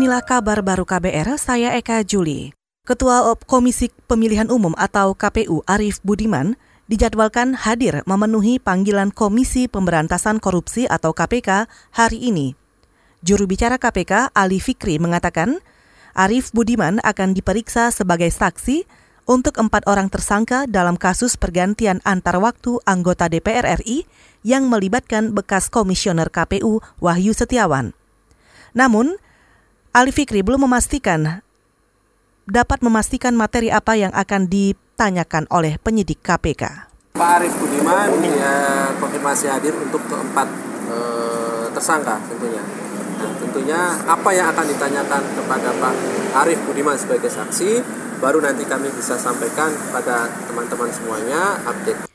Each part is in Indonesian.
inilah kabar baru KBR, saya Eka Juli. Ketua Komisi Pemilihan Umum atau KPU Arief Budiman dijadwalkan hadir memenuhi panggilan Komisi Pemberantasan Korupsi atau KPK hari ini. Juru bicara KPK Ali Fikri mengatakan, Arief Budiman akan diperiksa sebagai saksi untuk empat orang tersangka dalam kasus pergantian antar waktu anggota DPR RI yang melibatkan bekas komisioner KPU Wahyu Setiawan. Namun, Ali Fikri belum memastikan dapat memastikan materi apa yang akan ditanyakan oleh penyidik KPK. Pak Arief Budiman ya konfirmasi hadir untuk keempat e, tersangka tentunya. Nah, tentunya apa yang akan ditanyakan kepada Pak Arief Budiman sebagai saksi baru nanti kami bisa sampaikan kepada teman-teman semuanya update.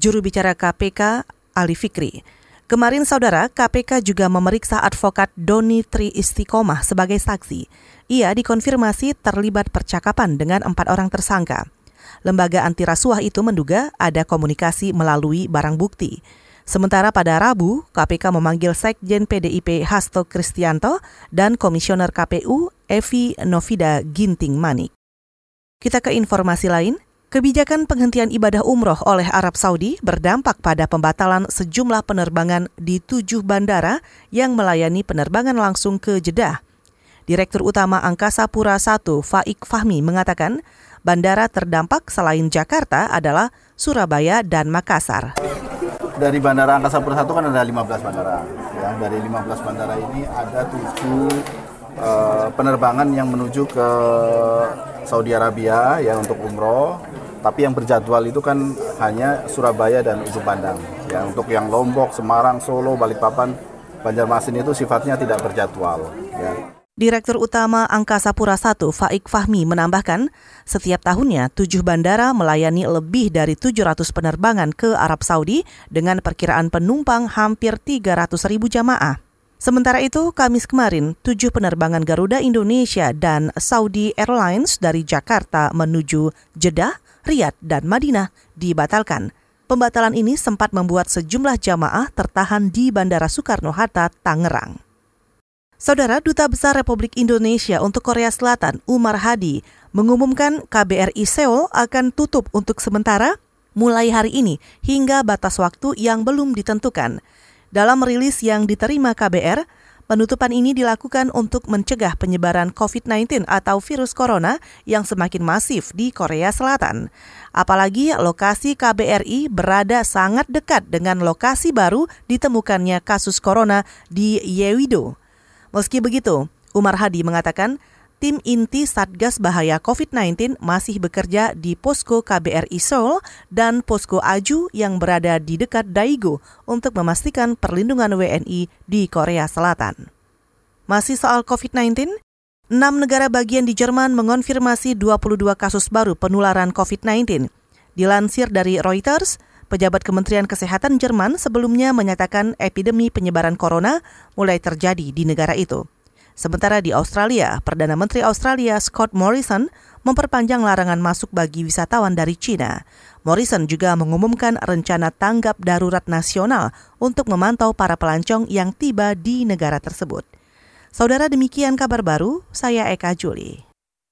Juru bicara KPK Ali Fikri. Kemarin saudara, KPK juga memeriksa advokat Doni Tri Istiqomah sebagai saksi. Ia dikonfirmasi terlibat percakapan dengan empat orang tersangka. Lembaga anti rasuah itu menduga ada komunikasi melalui barang bukti. Sementara pada Rabu, KPK memanggil Sekjen PDIP Hasto Kristianto dan Komisioner KPU Evi Novida Ginting Manik. Kita ke informasi lain. Kebijakan penghentian ibadah umroh oleh Arab Saudi berdampak pada pembatalan sejumlah penerbangan di tujuh bandara yang melayani penerbangan langsung ke Jeddah. Direktur Utama Angkasa Pura I, Faik Fahmi, mengatakan bandara terdampak selain Jakarta adalah Surabaya dan Makassar. Dari Bandara Angkasa Pura I kan ada 15 bandara. Ya, dari 15 bandara ini ada tujuh uh, penerbangan yang menuju ke Saudi Arabia ya untuk umroh tapi yang berjadwal itu kan hanya Surabaya dan Ujung Pandang. Ya, untuk yang Lombok, Semarang, Solo, Balikpapan, Banjarmasin itu sifatnya tidak berjadwal. Ya. Direktur Utama Angkasa Pura I, Faik Fahmi, menambahkan, setiap tahunnya tujuh bandara melayani lebih dari 700 penerbangan ke Arab Saudi dengan perkiraan penumpang hampir 300 ribu jamaah. Sementara itu, Kamis kemarin, tujuh penerbangan Garuda Indonesia dan Saudi Airlines dari Jakarta menuju Jeddah Riyadh, dan Madinah dibatalkan. Pembatalan ini sempat membuat sejumlah jamaah tertahan di Bandara Soekarno-Hatta, Tangerang. Saudara Duta Besar Republik Indonesia untuk Korea Selatan, Umar Hadi, mengumumkan KBRI Seoul akan tutup untuk sementara mulai hari ini hingga batas waktu yang belum ditentukan. Dalam rilis yang diterima KBR, Penutupan ini dilakukan untuk mencegah penyebaran COVID-19 atau virus corona yang semakin masif di Korea Selatan. Apalagi lokasi KBRI berada sangat dekat dengan lokasi baru ditemukannya kasus corona di Yewido. Meski begitu, Umar Hadi mengatakan tim inti Satgas Bahaya COVID-19 masih bekerja di posko KBRI Seoul dan posko Aju yang berada di dekat Daegu untuk memastikan perlindungan WNI di Korea Selatan. Masih soal COVID-19, enam negara bagian di Jerman mengonfirmasi 22 kasus baru penularan COVID-19. Dilansir dari Reuters, pejabat Kementerian Kesehatan Jerman sebelumnya menyatakan epidemi penyebaran corona mulai terjadi di negara itu. Sementara di Australia, Perdana Menteri Australia Scott Morrison memperpanjang larangan masuk bagi wisatawan dari China. Morrison juga mengumumkan rencana tanggap darurat nasional untuk memantau para pelancong yang tiba di negara tersebut. Saudara demikian kabar baru, saya Eka Juli.